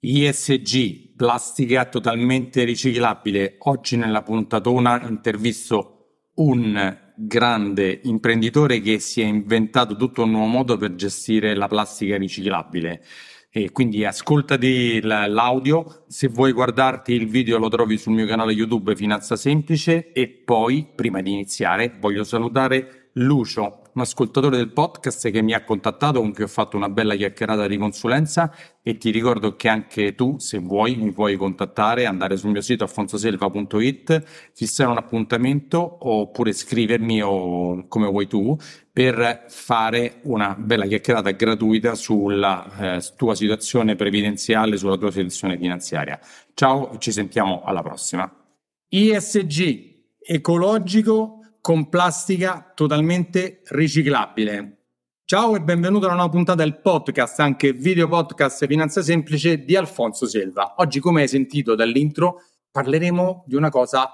ISG, plastica totalmente riciclabile. Oggi nella puntatona intervisto un grande imprenditore che si è inventato tutto un nuovo modo per gestire la plastica riciclabile. E quindi ascoltati l'audio, se vuoi guardarti il video lo trovi sul mio canale YouTube Finanza Semplice e poi, prima di iniziare, voglio salutare Lucio, un ascoltatore del podcast che mi ha contattato con cui ho fatto una bella chiacchierata di consulenza e ti ricordo che anche tu, se vuoi, mi puoi contattare, andare sul mio sito alfonsoselva.it, fissare un appuntamento oppure scrivermi o come vuoi tu per fare una bella chiacchierata gratuita sulla eh, tua situazione previdenziale, sulla tua situazione finanziaria. Ciao, ci sentiamo alla prossima. ISG, ecologico con plastica totalmente riciclabile. Ciao e benvenuto a una nuova puntata del podcast, anche video podcast Finanza Semplice di Alfonso Selva. Oggi, come hai sentito dall'intro, parleremo di una cosa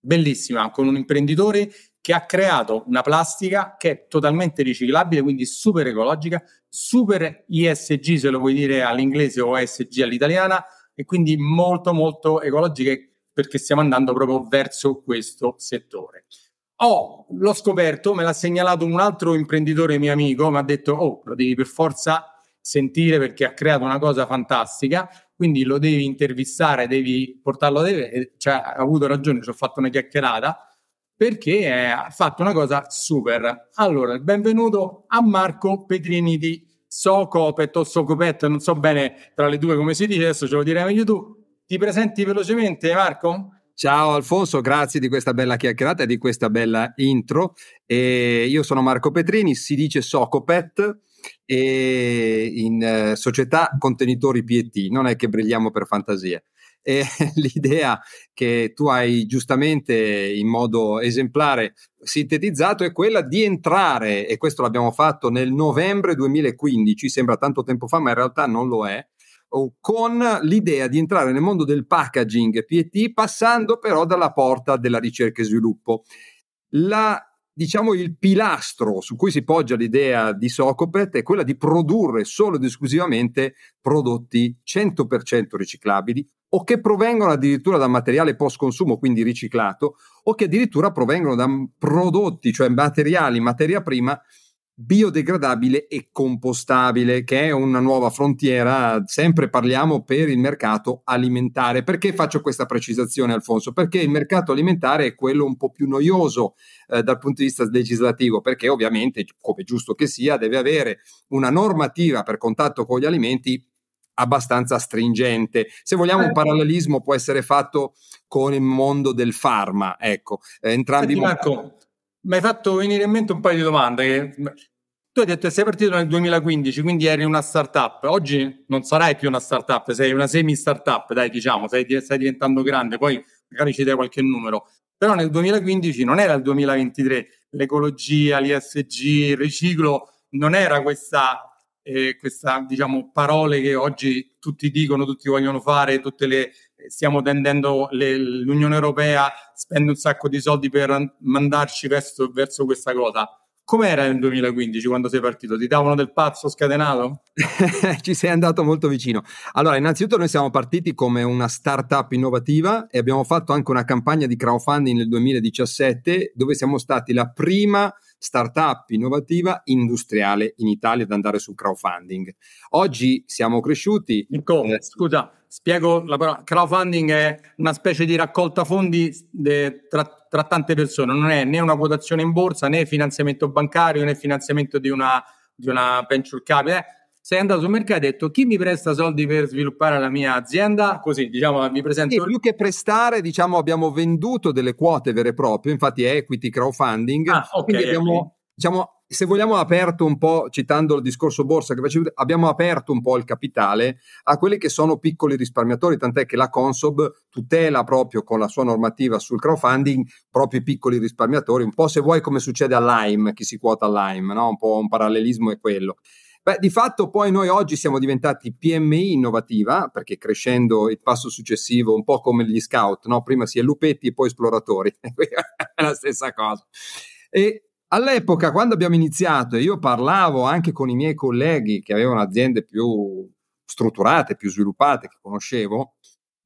bellissima con un imprenditore che ha creato una plastica che è totalmente riciclabile, quindi super ecologica, super ISG se lo vuoi dire all'inglese o ESG all'italiana e quindi molto molto ecologica perché stiamo andando proprio verso questo settore. Oh, l'ho scoperto, me l'ha segnalato un altro imprenditore mio amico, mi ha detto, oh, lo devi per forza sentire perché ha creato una cosa fantastica, quindi lo devi intervistare, devi portarlo a te, cioè, ha avuto ragione, ci ho fatto una chiacchierata, perché ha fatto una cosa super. Allora, benvenuto a Marco Petrini di Socopet o Socopet, non so bene tra le due come si dice, adesso ce lo direi meglio tu. Ti presenti velocemente, Marco? Ciao Alfonso, grazie di questa bella chiacchierata e di questa bella intro. E io sono Marco Petrini, si dice Socopet e in eh, società contenitori PET, non è che brilliamo per fantasia. E l'idea che tu hai giustamente in modo esemplare sintetizzato è quella di entrare, e questo l'abbiamo fatto nel novembre 2015, sembra tanto tempo fa, ma in realtà non lo è, con l'idea di entrare nel mondo del packaging PET passando però dalla porta della ricerca e sviluppo. La, diciamo il pilastro su cui si poggia l'idea di Socopet è quella di produrre solo ed esclusivamente prodotti 100% riciclabili o che provengono addirittura da materiale post consumo, quindi riciclato, o che addirittura provengono da prodotti, cioè materiali, materia prima biodegradabile e compostabile, che è una nuova frontiera, sempre parliamo per il mercato alimentare. Perché faccio questa precisazione, Alfonso? Perché il mercato alimentare è quello un po' più noioso eh, dal punto di vista legislativo, perché ovviamente, come giusto che sia, deve avere una normativa per contatto con gli alimenti abbastanza stringente. Se vogliamo un certo. parallelismo può essere fatto con il mondo del farma, ecco, eh, entrambi Senti, Marco, mi hai fatto venire in mente un paio di domande. Tu hai detto che sei partito nel 2015, quindi eri una startup. Oggi non sarai più una startup, sei una semi-startup, dai, diciamo, stai, stai diventando grande, poi magari ci dai qualche numero. Però nel 2015 non era il 2023, l'ecologia, l'ISG, il riciclo, non era questa eh, questa, diciamo, parole che oggi tutti dicono, tutti vogliono fare, tutte le, stiamo tendendo, le, l'Unione Europea spende un sacco di soldi per mandarci verso, verso questa cosa. Com'era nel 2015 quando sei partito? Ti davano del pazzo scatenato? Ci sei andato molto vicino. Allora, innanzitutto noi siamo partiti come una startup innovativa e abbiamo fatto anche una campagna di crowdfunding nel 2017 dove siamo stati la prima startup innovativa industriale in Italia ad andare sul crowdfunding. Oggi siamo cresciuti. Come? Eh, Scusa, spiego la parola. Crowdfunding è una specie di raccolta fondi de, tra, tra, tante persone, non è né una quotazione in borsa né finanziamento bancario né finanziamento di una, di una venture capital. Eh, sei andato sul mercato e hai detto chi mi presta soldi per sviluppare la mia azienda? Così, diciamo, mi presento. E più che prestare, diciamo, abbiamo venduto delle quote vere e proprie, infatti è equity crowdfunding. Ah, ok. Quindi abbiamo, diciamo, se vogliamo aperto un po', citando il discorso borsa che facevo, abbiamo aperto un po' il capitale a quelli che sono piccoli risparmiatori, tant'è che la Consob tutela proprio con la sua normativa sul crowdfunding proprio i piccoli risparmiatori, un po' se vuoi come succede all'AIM, chi si quota all'AIM, no? un po' un parallelismo è quello. Beh, di fatto poi noi oggi siamo diventati PMI innovativa, perché crescendo il passo successivo, un po' come gli scout, no? prima si è lupetti e poi esploratori, è la stessa cosa. E All'epoca, quando abbiamo iniziato, e io parlavo anche con i miei colleghi che avevano aziende più strutturate, più sviluppate che conoscevo,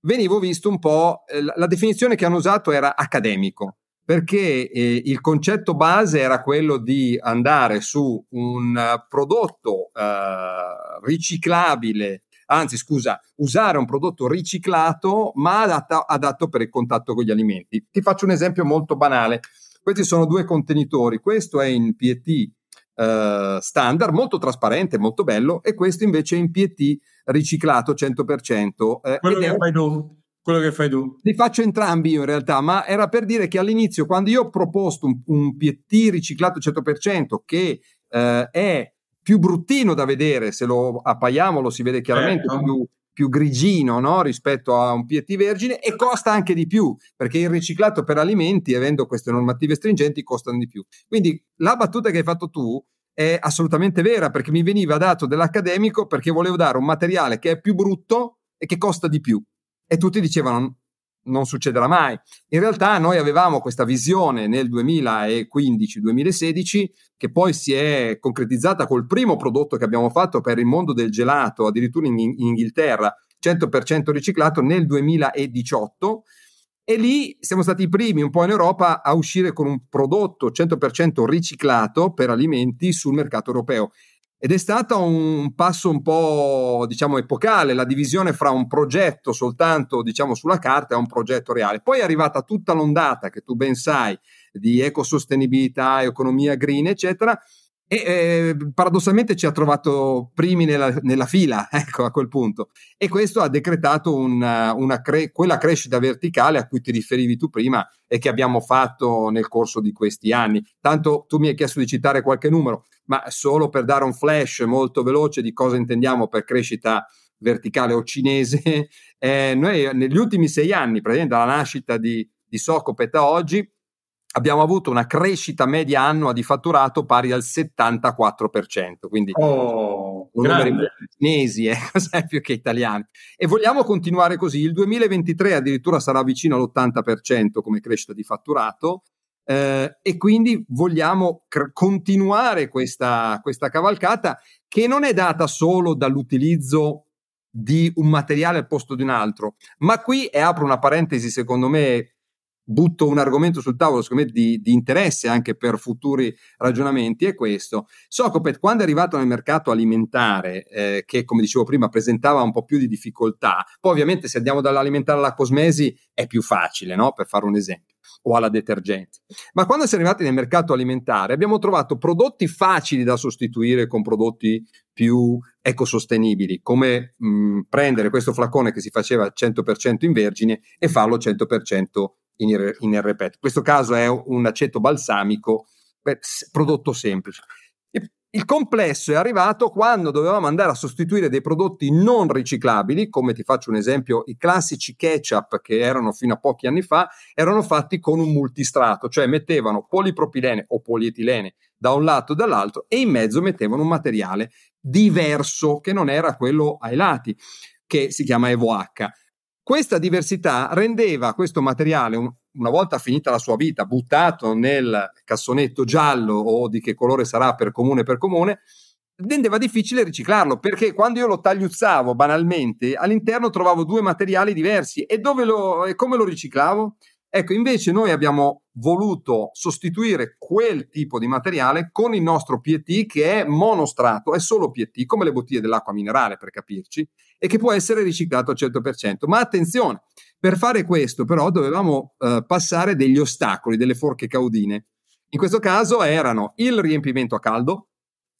venivo visto un po', eh, la definizione che hanno usato era accademico, perché eh, il concetto base era quello di andare su un prodotto eh, riciclabile, anzi scusa, usare un prodotto riciclato ma adatto, adatto per il contatto con gli alimenti. Ti faccio un esempio molto banale. Questi sono due contenitori, questo è in PET eh, standard, molto trasparente, molto bello, e questo invece è in PET riciclato 100%. Eh, quello che è... fai tu. Quello che fai tu. Li faccio entrambi io in realtà, ma era per dire che all'inizio, quando io ho proposto un, un PET riciclato 100% che eh, è più bruttino da vedere, se lo appaiamo lo si vede chiaramente, certo. più, più grigino no? rispetto a un PET vergine e costa anche di più, perché il riciclato per alimenti, avendo queste normative stringenti, costano di più. Quindi la battuta che hai fatto tu è assolutamente vera, perché mi veniva dato dell'accademico perché volevo dare un materiale che è più brutto e che costa di più. E tutti dicevano non succederà mai. In realtà noi avevamo questa visione nel 2015-2016 che poi si è concretizzata col primo prodotto che abbiamo fatto per il mondo del gelato, addirittura in, in Inghilterra, 100% riciclato nel 2018 e lì siamo stati i primi un po' in Europa a uscire con un prodotto 100% riciclato per alimenti sul mercato europeo. Ed è stato un passo un po', diciamo, epocale, la divisione fra un progetto soltanto, diciamo, sulla carta e un progetto reale. Poi è arrivata tutta l'ondata, che tu ben sai, di ecosostenibilità, economia green, eccetera, e eh, paradossalmente ci ha trovato primi nella, nella, fila, ecco, a quel punto. E questo ha decretato una, una cre- quella crescita verticale a cui ti riferivi tu prima e che abbiamo fatto nel corso di questi anni. Tanto tu mi hai chiesto di citare qualche numero, ma solo per dare un flash molto veloce di cosa intendiamo per crescita verticale o cinese, eh, noi negli ultimi sei anni, praticamente dalla nascita di, di Socopet a oggi, abbiamo avuto una crescita media annua di fatturato pari al 74%, quindi oh, numeri cinesi, eh, più che italiani. E vogliamo continuare così. Il 2023 addirittura sarà vicino all'80% come crescita di fatturato. Eh, e quindi vogliamo cr- continuare questa, questa cavalcata che non è data solo dall'utilizzo di un materiale al posto di un altro, ma qui, e apro una parentesi secondo me butto un argomento sul tavolo, secondo me, di, di, interesse anche per futuri ragionamenti, è questo. Socopet, quando è arrivato nel mercato alimentare, eh, che come dicevo prima presentava un po' più di difficoltà, poi ovviamente se andiamo dall'alimentare alla cosmesi è più facile, no? per fare un esempio, o alla detergenza. Ma quando siamo arrivati nel mercato alimentare abbiamo trovato prodotti facili da sostituire con prodotti più ecosostenibili, come mh, prendere questo flacone che si faceva 100% in vergine e farlo 100% in, in RPET. In questo caso è un aceto balsamico prodotto semplice. Il complesso è arrivato quando dovevamo andare a sostituire dei prodotti non riciclabili, come ti faccio un esempio, i classici ketchup che erano fino a pochi anni fa, erano fatti con un multistrato, cioè mettevano polipropilene o polietilene da un lato e dall'altro e in mezzo mettevano un materiale diverso che non era quello ai lati, che si chiama EVOH. Questa diversità rendeva questo materiale, una volta finita la sua vita, buttato nel cassonetto giallo o di che colore sarà per comune per comune, rendeva difficile riciclarlo perché quando io lo tagliuzzavo banalmente all'interno trovavo due materiali diversi e, dove lo, e come lo riciclavo? Ecco, invece noi abbiamo voluto sostituire quel tipo di materiale con il nostro PET che è monostrato, è solo PET, come le bottiglie dell'acqua minerale per capirci, e che può essere riciclato al 100%. Ma attenzione, per fare questo però dovevamo eh, passare degli ostacoli, delle forche caudine. In questo caso erano il riempimento a caldo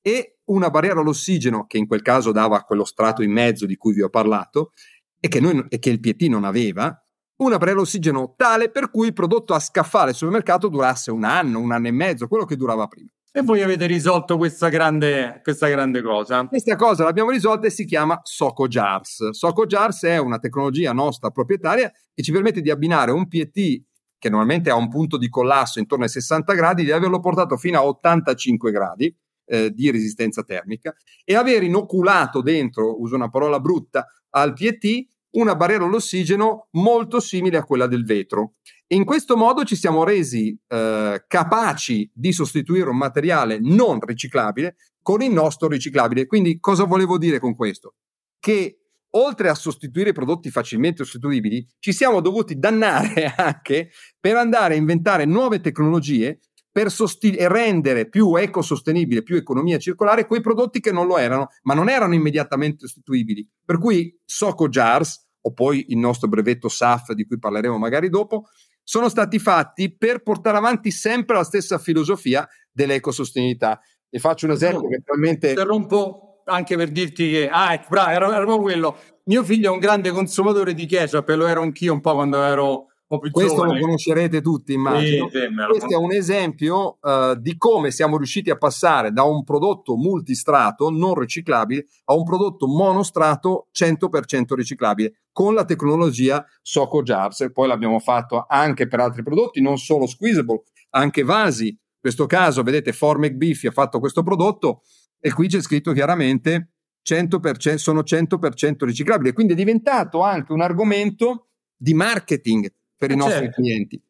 e una barriera all'ossigeno che in quel caso dava quello strato in mezzo di cui vi ho parlato e che, noi, e che il PET non aveva, una barriera all'ossigeno tale per cui il prodotto a scaffale sul mercato durasse un anno, un anno e mezzo, quello che durava prima. E voi avete risolto questa grande, questa grande cosa? Questa cosa l'abbiamo risolta e si chiama Soco Jars. Soco Jars è una tecnologia nostra proprietaria che ci permette di abbinare un PET che normalmente ha un punto di collasso intorno ai 60 gradi, di averlo portato fino a 85 gradi eh, di resistenza termica e aver inoculato dentro, uso una parola brutta, al PET una barriera all'ossigeno molto simile a quella del vetro. In questo modo ci siamo resi eh, capaci di sostituire un materiale non riciclabile con il nostro riciclabile. Quindi cosa volevo dire con questo? che oltre a sostituire prodotti facilmente sostituibili, ci siamo dovuti dannare anche per andare a inventare nuove tecnologie per sosti- rendere più ecosostenibile, più economia circolare quei prodotti che non lo erano, ma non erano immediatamente sostituibili. Per cui Soco Jars, o poi il nostro brevetto SAF di cui parleremo magari dopo, sono stati fatti per portare avanti sempre la stessa filosofia dell'ecosostenibilità. E faccio un esempio che probabilmente... Interrompo anche per dirti che, ah, ecco, bravo, era proprio quello. Mio figlio è un grande consumatore di ketchup e lo ero anch'io un po' quando ero questo giovane. lo conoscerete tutti, immagino. Sì, sì, Questo è un esempio uh, di come siamo riusciti a passare da un prodotto multistrato non riciclabile a un prodotto monostrato 100% riciclabile con la tecnologia Soco Jars. E poi l'abbiamo fatto anche per altri prodotti, non solo squeezable, anche vasi. In questo caso, vedete, Formic Biffy ha fatto questo prodotto e qui c'è scritto chiaramente 100%, sono 100% riciclabili. Quindi è diventato anche un argomento di marketing per i nostri certo. clienti.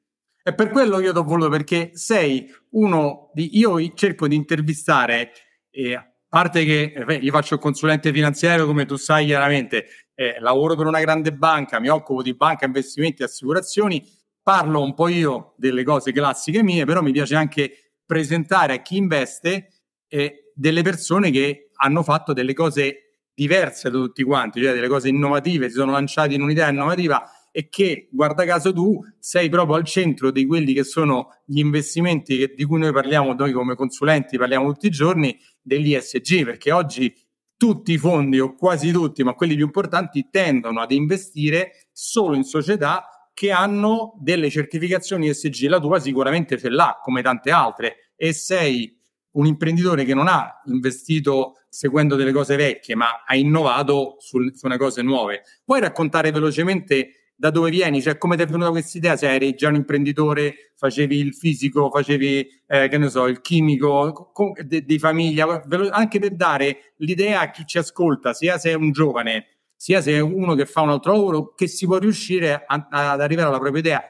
È per quello io ti ho voluto, perché sei uno di... Io cerco di intervistare, eh, a parte che eh, io faccio il consulente finanziario, come tu sai chiaramente, eh, lavoro per una grande banca, mi occupo di banca, investimenti e assicurazioni, parlo un po' io delle cose classiche mie, però mi piace anche presentare a chi investe eh, delle persone che hanno fatto delle cose diverse da tutti quanti, cioè delle cose innovative, si sono lanciati in un'idea innovativa e che, guarda caso, tu sei proprio al centro di quelli che sono gli investimenti che, di cui noi parliamo, noi come consulenti parliamo tutti i giorni, degli ESG, perché oggi tutti i fondi, o quasi tutti, ma quelli più importanti, tendono ad investire solo in società che hanno delle certificazioni ESG. La tua sicuramente ce l'ha, come tante altre, e sei un imprenditore che non ha investito seguendo delle cose vecchie, ma ha innovato su, su cose nuove. Puoi raccontare velocemente da dove vieni, cioè come ti è venuta questa idea, se eri già un imprenditore, facevi il fisico, facevi, eh, che ne so, il chimico, di, di famiglia, anche per dare l'idea a chi ci ascolta, sia se è un giovane, sia se è uno che fa un altro lavoro, che si può riuscire a, ad arrivare alla propria idea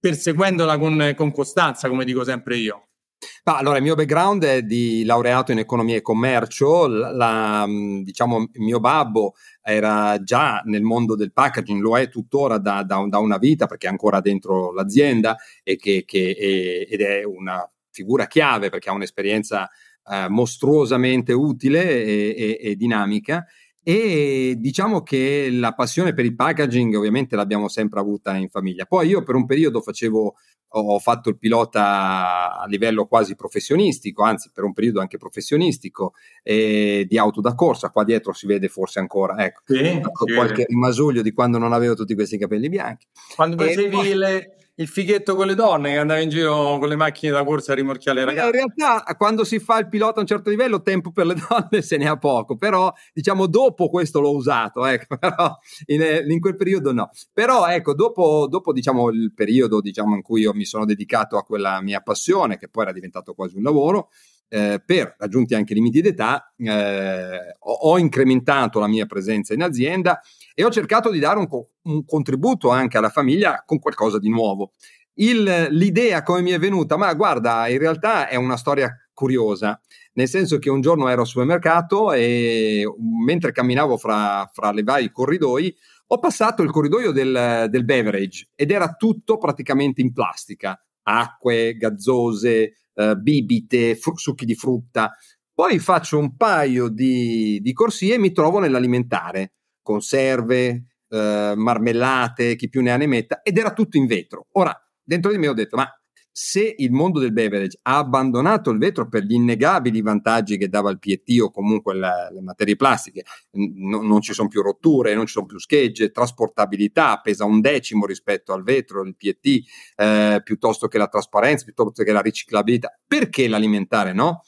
perseguendola con, con costanza, come dico sempre io. Ma allora, il mio background è di laureato in economia e commercio. La, mm, diciamo, mio babbo era già nel mondo del packaging, lo è tuttora da, da, da una vita perché è ancora dentro l'azienda e che, che è, ed è una figura chiave perché ha un'esperienza eh, mostruosamente utile e, e, e dinamica. E diciamo che la passione per il packaging ovviamente l'abbiamo sempre avuta in famiglia. Poi io per un periodo facevo ho fatto il pilota a livello quasi professionistico, anzi per un periodo anche professionistico, eh, di auto da corsa. Qua dietro si vede forse ancora, ecco, sì, sì. qualche rimasuglio di quando non avevo tutti questi capelli bianchi. Quando facevi poi... le, il fighetto con le donne che andava in giro con le macchine da corsa a rimorchiare le ragazze. In realtà, quando si fa il pilota a un certo livello, tempo per le donne se ne ha poco, però diciamo dopo questo l'ho usato, ecco, però in, in quel periodo no. Però ecco, dopo, dopo diciamo, il periodo diciamo, in cui io mi sono dedicato a quella mia passione, che poi era diventato quasi un lavoro, eh, per raggiunti anche i limiti d'età, eh, ho, ho, incrementato la mia presenza in azienda e ho cercato di dare un, un contributo anche alla famiglia con qualcosa di nuovo. Il, l'idea come mi è venuta, ma guarda, in realtà è una storia curiosa, nel senso che un giorno ero al supermercato e mentre camminavo fra, fra le vari corridoi, ho passato il corridoio del, del beverage ed era tutto praticamente in plastica, acque, gazzose, eh, bibite, fru- succhi di frutta. Poi faccio un paio di, di corsie e mi trovo nell'alimentare, conserve, eh, marmellate, chi più ne ha ne metta, ed era tutto in vetro. Ora, dentro di me ho detto, ma se il mondo del beverage ha abbandonato il vetro per gli innegabili vantaggi che dava il PET o comunque la, le materie plastiche, n- non ci sono più rotture, non ci sono più schegge, trasportabilità pesa un decimo rispetto al vetro, il PET, eh, piuttosto che la trasparenza, piuttosto che la riciclabilità, perché l'alimentare no?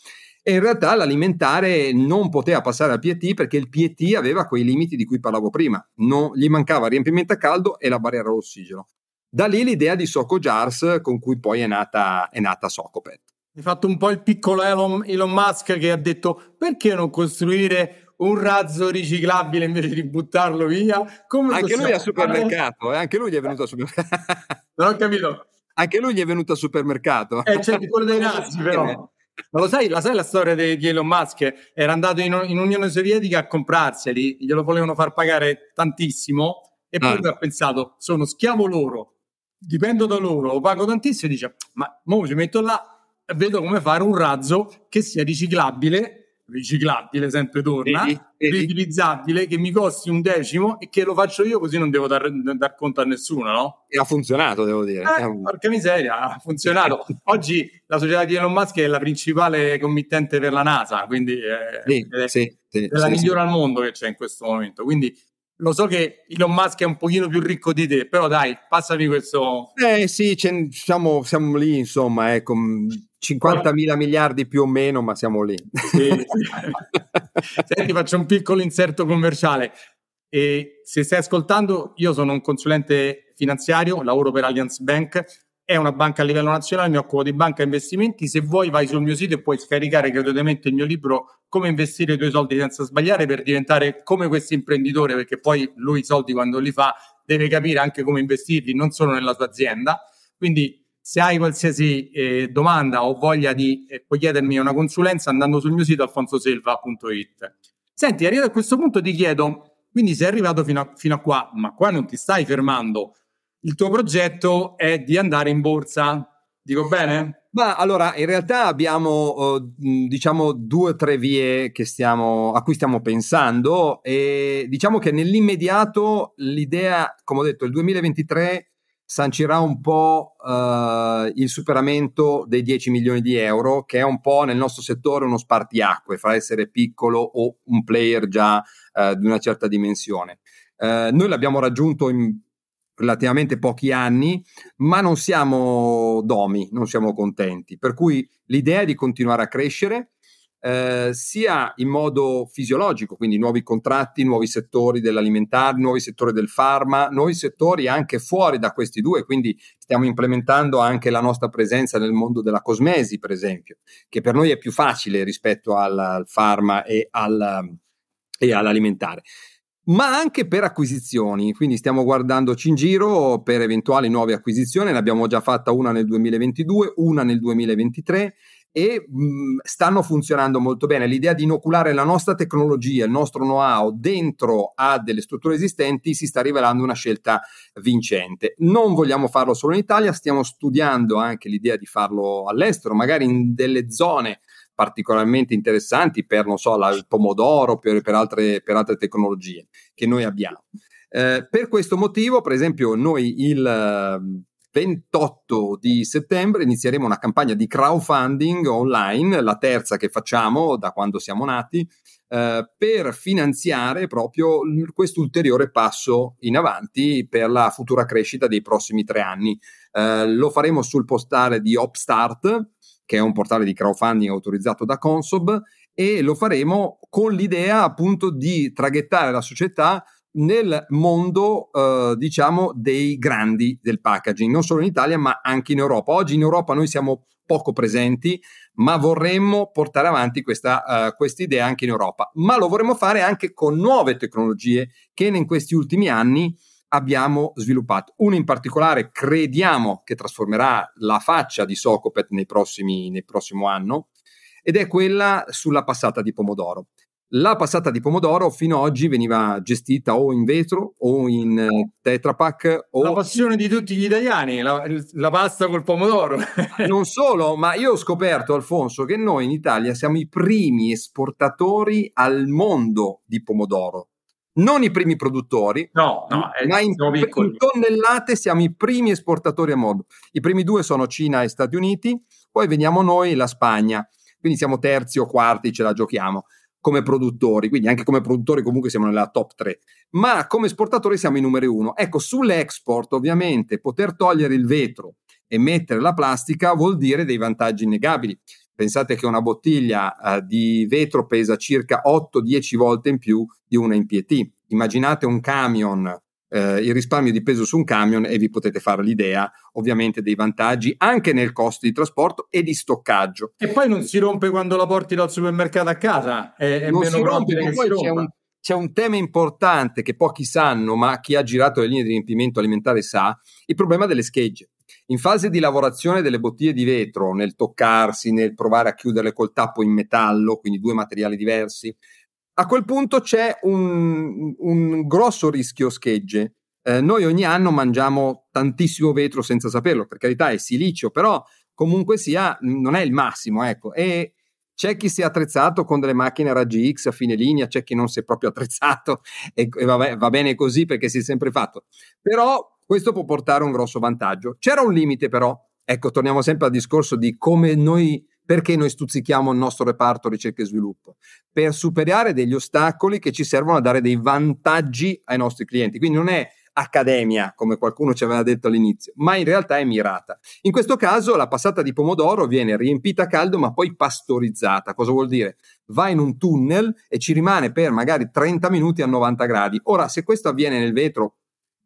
E in realtà l'alimentare non poteva passare al PET perché il PET aveva quei limiti di cui parlavo prima, non, gli mancava riempimento a caldo e la barriera all'ossigeno. Da lì l'idea di Soco Jars con cui poi è nata, è nata Socopet. Hai fatto un po' il piccolo Elon, Elon Musk che ha detto perché non costruire un razzo riciclabile invece di buttarlo via? Come anche lui al supermercato, eh? anche lui gli è venuto al supermercato. non ho capito. Anche lui gli è venuto al supermercato. Eh, c'è quello dei razzi però. Ma lo sai, la, sai la storia di Elon Musk? Era andato in, in, Unione Sovietica a comprarseli, glielo volevano far pagare tantissimo e poi ah. ha pensato, sono schiavo loro, dipendo da loro, pago tantissimo e dice, ma mo ci metto là vedo come fare un razzo che sia riciclabile riciclabile, sempre torna, vedi, vedi. riutilizzabile, che mi costi un decimo e che lo faccio io così non devo dar, dar conto a nessuno, no? E ha funzionato, devo dire. Eh, un... Porca miseria, ha funzionato. Oggi la società di Elon Musk è la principale committente per la NASA, quindi è, sì, è, sì, sì, è la migliore al mondo che c'è in questo momento. Quindi lo so che Elon Musk è un pochino più ricco di te, però dai, passami questo... Eh sì, siamo, siamo, lì, insomma, ecco, 50 mila miliardi più o meno, ma siamo lì. Sì. Senti, faccio un piccolo inserto commerciale. E se stai ascoltando, io sono un consulente finanziario, lavoro per Allianz Bank, è una banca a livello nazionale, mi occupo di banca investimenti. Se vuoi vai sul mio sito e puoi scaricare gratuitamente il mio libro Come investire i tuoi soldi senza sbagliare per diventare come questo imprenditore, perché poi lui i soldi quando li fa deve capire anche come investirli, non solo nella sua azienda. Quindi se hai qualsiasi eh, domanda o voglia di eh, puoi chiedermi una consulenza andando sul mio sito alfonsoselva.it. Senti, arrivato a questo punto ti chiedo, quindi sei arrivato fino a, fino a qua, ma qua non ti stai fermando il tuo progetto è di andare in borsa. Dico bene? Ma allora, in realtà abbiamo, uh, diciamo, due o tre vie stiamo, a cui stiamo pensando e diciamo che nell'immediato l'idea, come ho detto, il 2023 sancirà un po' uh, il superamento dei 10 milioni di euro, che è un po' nel nostro settore uno spartiacque fra essere piccolo o un player già uh, di una certa dimensione. Uh, noi l'abbiamo raggiunto in relativamente pochi anni, ma non siamo domi, non siamo contenti. Per cui l'idea è di continuare a crescere. Eh, sia in modo fisiologico, quindi nuovi contratti, nuovi settori dell'alimentare, nuovi settori del farma, nuovi settori anche fuori da questi due, quindi stiamo implementando anche la nostra presenza nel mondo della cosmesi, per esempio, che per noi è più facile rispetto al, farma e, al, e all'alimentare ma anche per acquisizioni. Quindi stiamo guardandoci in giro per eventuali nuove acquisizioni. Ne abbiamo già fatta una nel 2022, una nel 2023 e mh, stanno funzionando molto bene. L'idea di inoculare la nostra tecnologia, il nostro know-how dentro a delle strutture esistenti si sta rivelando una scelta vincente. Non vogliamo farlo solo in Italia, stiamo studiando anche l'idea di farlo all'estero, magari in delle zone particolarmente interessanti per, non so, la, il pomodoro, per, per, altre, per altre tecnologie che noi abbiamo. Eh, per questo motivo, per esempio, noi il 28 ehm, di settembre inizieremo una campagna di crowdfunding online, la terza che facciamo da quando siamo nati, eh, per finanziare proprio questo ulteriore passo in avanti per la futura crescita dei prossimi tre anni. Eh, lo faremo sul postale di Opstart, che è un portale di crowdfunding autorizzato da Consob, e lo faremo con l'idea appunto di traghettare la società nel mondo, eh, diciamo, dei grandi del packaging, non solo in Italia, ma anche in Europa. Oggi in Europa noi siamo poco presenti, ma vorremmo portare avanti questa uh, idea anche in Europa. Ma lo vorremmo fare anche con nuove tecnologie che in questi ultimi anni abbiamo sviluppato. Una in particolare crediamo che trasformerà la faccia di Socopet nei prossimi, nel prossimo anno ed è quella sulla passata di pomodoro. La passata di pomodoro fino ad oggi veniva gestita o in vetro o in uh, Tetra Pak. O... La passione di tutti gli italiani, la, la pasta col pomodoro. non solo, ma io ho scoperto, Alfonso, che noi in Italia siamo i primi esportatori al mondo di pomodoro non i primi produttori, no, no, ma in, in, tonnellate siamo i primi esportatori a mondo. I primi due sono Cina e Stati Uniti, poi veniamo noi, la Spagna, quindi siamo terzi o quarti, ce la giochiamo come produttori, quindi anche come produttori comunque siamo nella top 3, ma come esportatori siamo i numeri uno. Ecco, sull'export ovviamente poter togliere il vetro e mettere la plastica vuol dire dei vantaggi innegabili. Pensate che una bottiglia uh, di vetro pesa circa 8-10 volte in più di una in PET. Immaginate un camion, uh, il risparmio di peso su un camion e vi potete fare l'idea ovviamente dei vantaggi anche nel costo di trasporto e di stoccaggio. E poi non si rompe quando la porti dal supermercato a casa, è, è non meno si rompe, che poi c'è un, c'è un tema importante che pochi sanno, ma chi ha girato le linee di riempimento alimentare sa, il problema delle schegge In fase di lavorazione delle bottiglie di vetro, nel toccarsi, nel provare a chiuderle col tappo in metallo, quindi due materiali diversi, a quel punto c'è un, un grosso rischio schegge. Eh, noi ogni anno mangiamo tantissimo vetro senza saperlo, per carità è silicio, però comunque sia, non è il massimo, ecco. E c'è chi si è attrezzato con delle macchine a raggi X a fine linea, c'è chi non si è proprio attrezzato e, e vabbè, va bene così perché si è sempre fatto. Però questo può portare un grosso vantaggio. C'era un limite però, ecco, torniamo sempre al discorso di come noi perché noi stuzzichiamo il nostro reparto ricerca e sviluppo? Per superare degli ostacoli che ci servono a dare dei vantaggi ai nostri clienti. Quindi non è accademia, come qualcuno ci aveva detto all'inizio, ma in realtà è mirata. In questo caso la passata di pomodoro viene riempita a caldo ma poi pastorizzata. Cosa vuol dire? Va in un tunnel e ci rimane per magari 30 minuti a 90 gradi. Ora, se questo avviene nel vetro,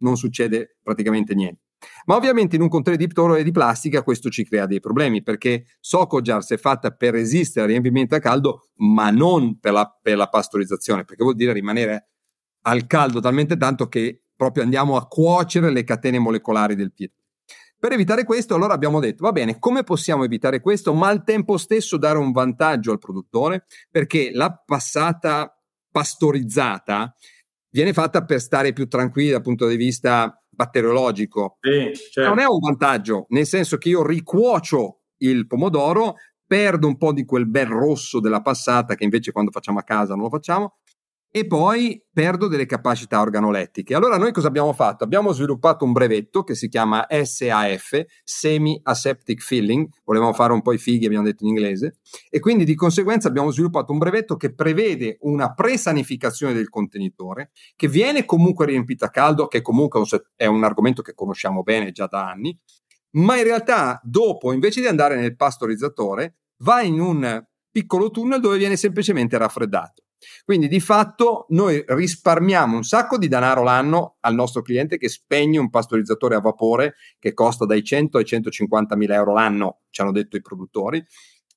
non succede praticamente niente. Ma ovviamente in un contenitore di plastica questo ci crea dei problemi perché Socojars è fatta per resistere al riempimento a caldo, ma non per la, per la pastorizzazione, perché vuol dire rimanere al caldo talmente tanto che proprio andiamo a cuocere le catene molecolari del pietre. Per evitare questo, allora abbiamo detto, va bene, come possiamo evitare questo, ma al tempo stesso dare un vantaggio al produttore? Perché la passata pastorizzata viene fatta per stare più tranquilli dal punto di vista batteriologico. Sì, certo. Non è un vantaggio, nel senso che io ricuocio il pomodoro, perdo un po' di quel bel rosso della passata che invece quando facciamo a casa non lo facciamo e poi perdo delle capacità organolettiche. Allora noi cosa abbiamo fatto? Abbiamo sviluppato un brevetto che si chiama SAF, Semi Aseptic Filling, volevamo fare un po' i fighi, abbiamo detto in inglese, e quindi di conseguenza abbiamo sviluppato un brevetto che prevede una presanificazione del contenitore, che viene comunque riempito a caldo, che comunque è un argomento che conosciamo bene già da anni, ma in realtà dopo, invece di andare nel pastorizzatore, va in un piccolo tunnel dove viene semplicemente raffreddato. Quindi di fatto noi risparmiamo un sacco di denaro l'anno al nostro cliente che spegne un pastorizzatore a vapore che costa dai 100 ai 150 mila euro l'anno, ci hanno detto i produttori,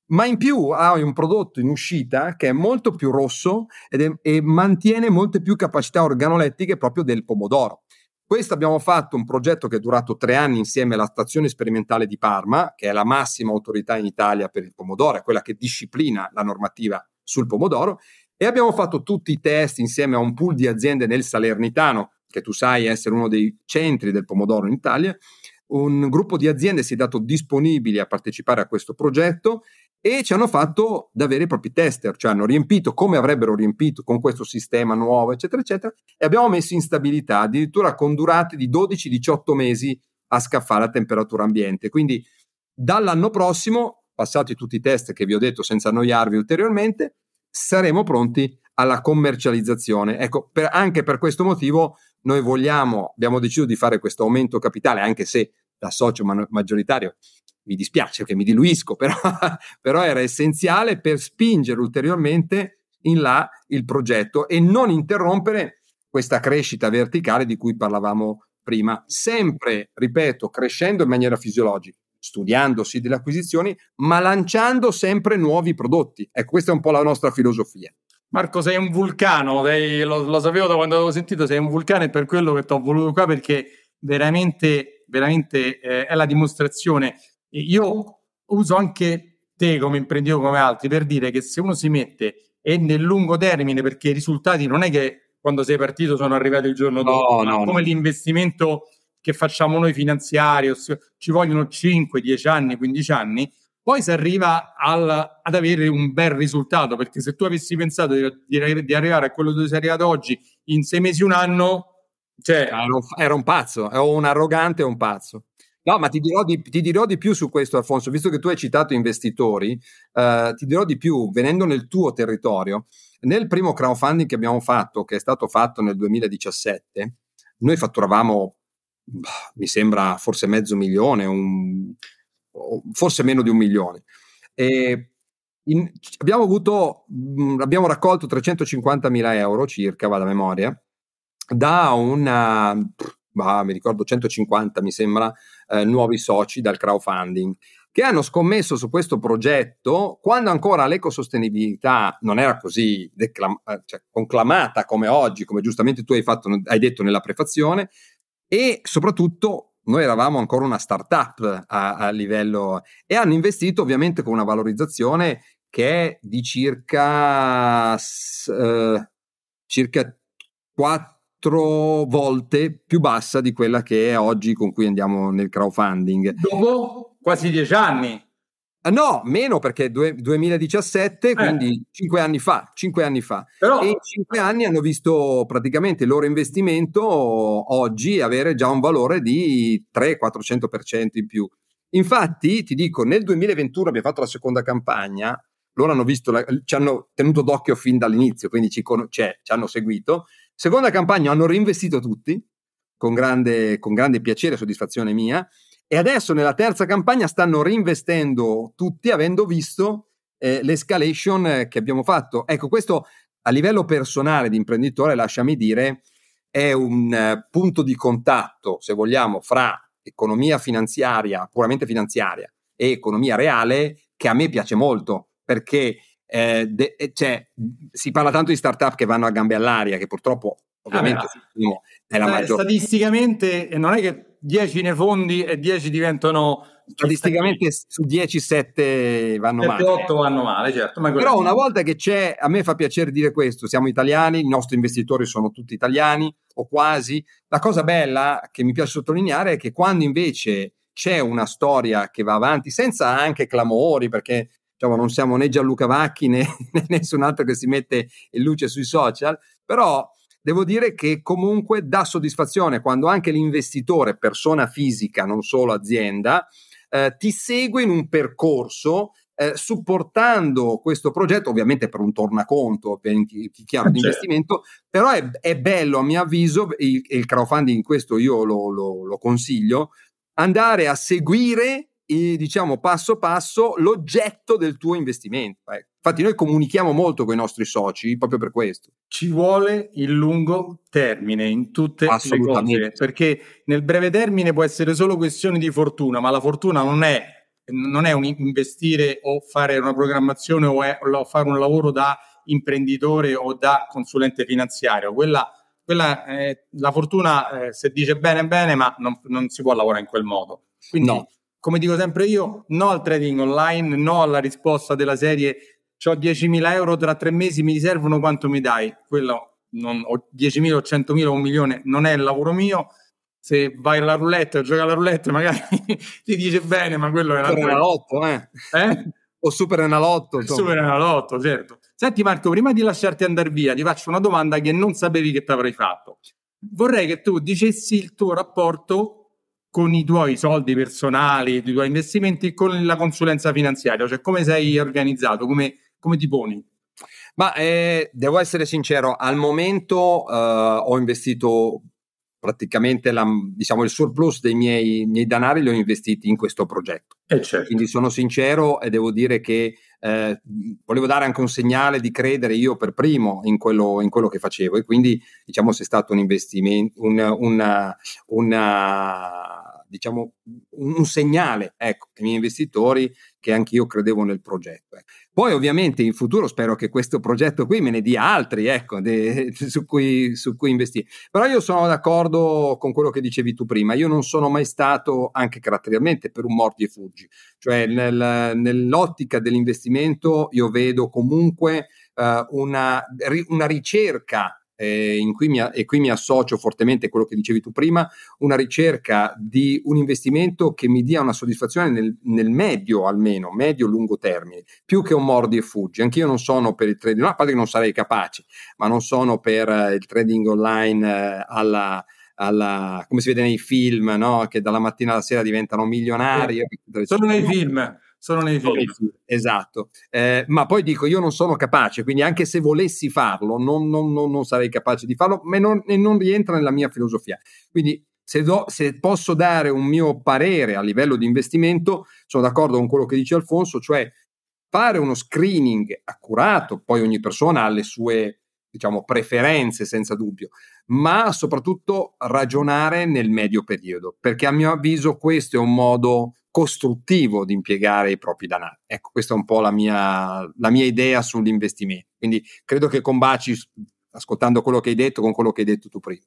ma in più hai un prodotto in uscita che è molto più rosso è, e mantiene molte più capacità organolettiche proprio del pomodoro. Questo abbiamo fatto un progetto che è durato tre anni insieme alla stazione sperimentale di Parma, che è la massima autorità in Italia per il pomodoro, è quella che disciplina la normativa sul pomodoro, e abbiamo fatto tutti i test insieme a un pool di aziende nel Salernitano, che tu sai essere uno dei centri del pomodoro in Italia. Un gruppo di aziende si è dato disponibili a partecipare a questo progetto e ci hanno fatto da veri e propri tester, cioè hanno riempito come avrebbero riempito con questo sistema nuovo, eccetera, eccetera, e abbiamo messo in stabilità addirittura con durate di 12-18 mesi a scaffale a temperatura ambiente. Quindi dall'anno prossimo, passati tutti i test che vi ho detto senza annoiarvi ulteriormente, saremo pronti alla commercializzazione. Ecco, per, anche per questo motivo noi vogliamo, abbiamo deciso di fare questo aumento capitale, anche se da socio maggioritario mi dispiace che mi diluisco, però, però era essenziale per spingere ulteriormente in là il progetto e non interrompere questa crescita verticale di cui parlavamo prima, sempre, ripeto, crescendo in maniera fisiologica studiandosi delle acquisizioni, ma lanciando sempre nuovi prodotti. Ecco, questa è un po' la nostra filosofia. Marco, sei un vulcano, sei, lo, lo, sapevo da quando avevo sentito, sei un vulcano e per quello che ti ho voluto qua perché veramente, veramente eh, è la dimostrazione. Io uso anche te come imprenditore, come altri, per dire che se uno si mette e nel lungo termine, perché i risultati non è che quando sei partito sono arrivati il giorno dopo, no, no, come no. l'investimento che facciamo noi finanziari, ci vogliono 5, 10 anni, 15 anni, poi si arriva al, ad avere un bel risultato, perché se tu avessi pensato di, di, di arrivare a quello dove sei arrivato oggi in sei mesi, un anno, cioè... Era un, pazzo, era un arrogante e un pazzo. No, ma ti dirò, di, ti dirò, di, più su questo, Alfonso, visto che tu hai citato investitori, eh, ti dirò di più, venendo nel tuo territorio, nel primo crowdfunding che abbiamo fatto, che è stato fatto nel 2017, noi fatturavamo mi sembra forse mezzo milione, un, forse meno di un milione. In, abbiamo avuto, abbiamo raccolto 350 mila euro circa, vado a memoria, da una, mi ricordo 150 mi sembra, eh, nuovi soci dal crowdfunding che hanno scommesso su questo progetto quando ancora l'ecosostenibilità non era così declam- eh, cioè, conclamata come oggi, come giustamente tu hai, fatto, hai detto nella prefazione, e soprattutto noi eravamo ancora una startup a, a livello e hanno investito ovviamente con una valorizzazione che è di circa, eh, circa 4 volte più bassa di quella che è oggi con cui andiamo nel crowdfunding. Dopo quasi 10 anni. Uh, no, meno perché due, 2017, eh. quindi 5 anni fa, 5 anni fa. Però... E in 5 anni hanno visto praticamente il loro investimento oggi avere già un valore di 300-400% in più. Infatti, ti dico, nel 2021 abbiamo fatto la seconda campagna, loro hanno visto, la, ci hanno tenuto d'occhio fin dall'inizio, quindi ci, cioè, ci hanno seguito. Seconda campagna hanno reinvestito tutti, con grande, con grande piacere e soddisfazione mia, e adesso nella terza campagna stanno reinvestendo tutti avendo visto eh, l'escalation che abbiamo fatto. Ecco, questo a livello personale di imprenditore, lasciami dire, è un uh, punto di contatto, se vogliamo, fra economia finanziaria, puramente finanziaria, e economia reale, che a me piace molto, perché eh, de- eh, cioè, si parla tanto di startup che vanno a gambe all'aria, che purtroppo ovviamente ah, è la maggior... Statisticamente non è che 10 ne fondi e 10 diventano statisticamente su 10 7 vanno 7, male. 8 vanno male certo però una volta che c'è a me fa piacere dire questo siamo italiani i nostri investitori sono tutti italiani o quasi. La cosa bella che mi piace sottolineare è che quando invece c'è una storia che va avanti senza anche clamori perché diciamo, non siamo né Gianluca Vacchi né, né nessun altro che si mette in luce sui social però devo dire che comunque dà soddisfazione quando anche l'investitore, persona fisica, non solo azienda, eh, ti segue in un percorso eh, supportando questo progetto, ovviamente per un tornaconto, per chiaro di investimento, però è, è, bello a mio avviso, il, il crowdfunding in questo io lo, lo, lo consiglio, andare a seguire diciamo passo passo l'oggetto del tuo investimento. Eh. Infatti noi comunichiamo molto con i nostri soci proprio per questo. Ci vuole il lungo termine in tutte le cose, perché nel breve termine può essere solo questione di fortuna, ma la fortuna non è, non è un investire o fare una programmazione o, è, o fare un lavoro da imprenditore o da consulente finanziario. Quella, quella eh, la fortuna eh, se dice bene bene, ma non, non, si può lavorare in quel modo. Quindi, no. Come dico sempre io, no al trading online, no alla risposta della serie ho 10.000 euro tra tre mesi, mi servono quanto mi dai? Quello non, o 10.000 o 100.000 o un milione non è il lavoro mio. Se vai alla roulette, gioca alla roulette, magari ti dice bene, ma quello è una Super Enalotto, eh? eh? O Super Enalotto. Super Enalotto, certo. Senti Marco, prima di lasciarti andare via, ti faccio una domanda che non sapevi che ti avrei fatto. Vorrei che tu dicessi il tuo rapporto con i tuoi soldi personali, i tuoi investimenti, con la consulenza finanziaria, cioè come sei organizzato, come come ti poni? Ma eh, devo essere sincero, al momento eh, ho investito praticamente la, diciamo, il surplus dei miei, miei, danari li ho investiti in questo progetto. Eh certo. Quindi sono sincero e devo dire che eh, volevo dare anche un segnale di credere io per primo in quello, in quello che facevo e quindi diciamo se è stato un investimento, un, una, una diciamo, un, segnale ecco, ai miei investitori che anch'io credevo nel progetto. Ecco. Poi ovviamente in futuro spero che questo progetto qui me ne dia altri ecco, de, su, cui, su, cui, investire. Però io sono d'accordo con quello che dicevi tu prima, io non sono mai stato anche caratterialmente per un mordi e fuggi, cioè nel, nell'ottica dell'investimento io vedo comunque uh, una, una ricerca eh, in cui mi, e qui mi associo fortemente a quello che dicevi tu prima, una ricerca di un investimento che mi dia una soddisfazione nel, nel medio almeno, medio-lungo termine, più che un mordi e fuggi. Anch'io non sono per il trading, no, a parte che non sarei capace, ma non sono per eh, il trading online eh, alla, alla, come si vede nei film, no? che dalla mattina alla sera diventano milionari. Eh, sono nei film sono nei film. Esatto, eh, ma poi dico io non sono capace, quindi anche se volessi farlo non, non, non, non sarei capace di farlo, ma non, non rientra nella mia filosofia. Quindi se, do, se, posso dare un mio parere a livello di investimento, sono d'accordo con quello che dice Alfonso, cioè fare uno screening accurato, poi ogni persona ha le sue diciamo, preferenze senza dubbio, ma soprattutto ragionare nel medio periodo, perché a mio avviso questo è un modo costruttivo di impiegare i propri danari. Ecco, questa è un po' la mia, la mia idea sull'investimento. Quindi credo che combaci, ascoltando quello che hai detto, con quello che hai detto tu prima.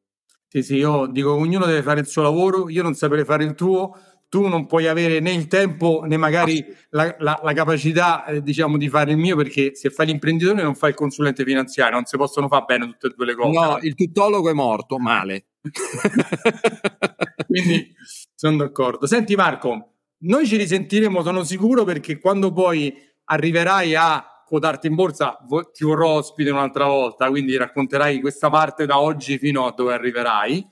Sì, sì, io dico ognuno deve fare il suo lavoro, io non saprei fare il tuo, tu non puoi avere né il tempo né magari la, la, la capacità eh, diciamo di fare il mio perché se fai l'imprenditore non fai il consulente finanziario non si possono fare bene tutte e due le cose no il tuttologo è morto male quindi sono d'accordo senti Marco noi ci risentiremo sono sicuro perché quando poi arriverai a quotarti in borsa ti vorrò ospite un'altra volta quindi racconterai questa parte da oggi fino a dove arriverai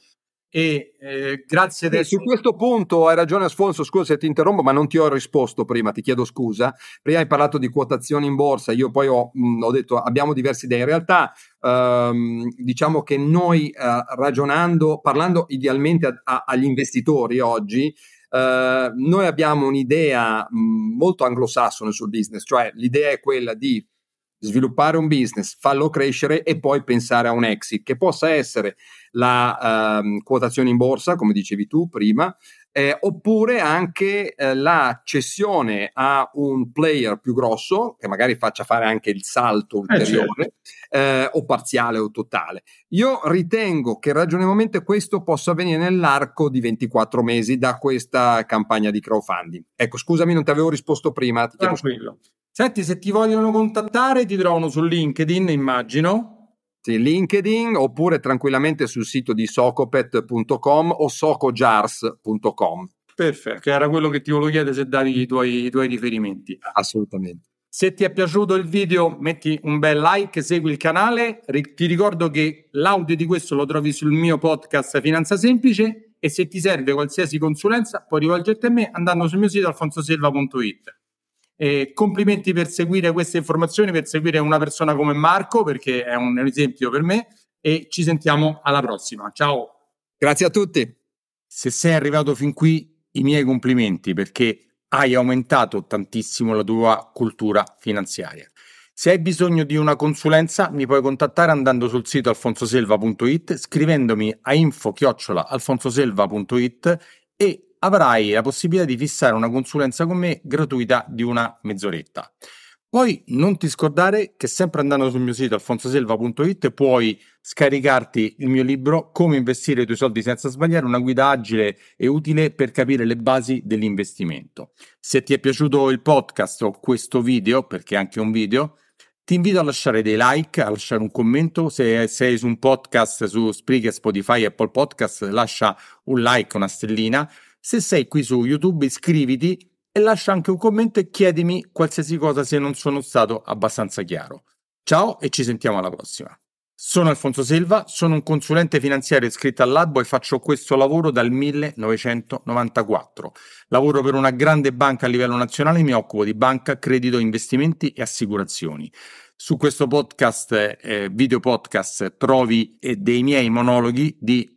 e eh, grazie adesso... Su questo punto hai ragione Asfonso, scusa se ti interrompo, ma non ti ho risposto prima, ti chiedo scusa. Prima hai parlato di quotazioni in borsa, io poi ho, mh, ho detto abbiamo diverse idee. In realtà ehm, diciamo che noi eh, ragionando, parlando idealmente a, a, agli investitori oggi, eh, noi abbiamo un'idea mh, molto anglosassone sul business, cioè l'idea è quella di sviluppare un business, farlo crescere e poi pensare a un exit, che possa essere la ehm, quotazione in borsa, come dicevi tu prima, eh, oppure anche eh, la cessione a un player più grosso, che magari faccia fare anche il salto eh, ulteriore, eh, certo. o parziale o totale. Io ritengo che ragionevolmente questo possa avvenire nell'arco di 24 mesi da questa campagna di crowdfunding. Ecco, scusami, non ti avevo risposto prima. Ti Tranquillo. Senti, se ti vogliono contattare, ti trovano su LinkedIn, immagino. Sì, LinkedIn oppure tranquillamente sul sito di socopet.com o socojars.com. Perfetto, che era quello che ti volevo chiedere se davi i tuoi, i tuoi riferimenti. Assolutamente. Se ti è piaciuto il video, metti un bel like, segui il canale. Ti ricordo che l'audio di questo lo trovi sul mio podcast Finanza Semplice e se ti serve qualsiasi consulenza puoi rivolgerti a me andando sul mio sito alfonsoselva.it. E complimenti per seguire queste informazioni, per seguire una persona come Marco, perché è un esempio per me. E ci sentiamo alla prossima. Ciao. Grazie a tutti. Se sei arrivato fin qui, i miei complimenti perché hai aumentato tantissimo la tua cultura finanziaria. Se hai bisogno di una consulenza, mi puoi contattare andando sul sito alfonsoselva.it, scrivendomi a info-alfonsoselva.it e avrai la possibilità di fissare una consulenza con me gratuita di una mezz'oretta. Poi non ti scordare che sempre andando sul mio sito alfonsoselva.it puoi scaricarti il mio libro Come investire i tuoi soldi senza sbagliare, una guida agile e utile per capire le basi dell'investimento. Se ti è piaciuto il podcast o questo video, perché è anche un video, ti invito a lasciare dei like, a lasciare un commento. Se sei su un podcast su Spreaker, Spotify, Apple Podcast, lascia un like, una stellina. Se sei qui su YouTube iscriviti e lascia anche un commento e chiedimi qualsiasi cosa se non sono stato abbastanza chiaro. Ciao e ci sentiamo alla prossima. Sono Alfonso Silva, sono un consulente finanziario iscritto all'Albo e faccio questo lavoro dal 1994. Lavoro per una grande banca a livello nazionale e mi occupo di banca, credito, investimenti e assicurazioni. Su questo podcast, eh, video podcast, trovi eh, dei miei monologhi di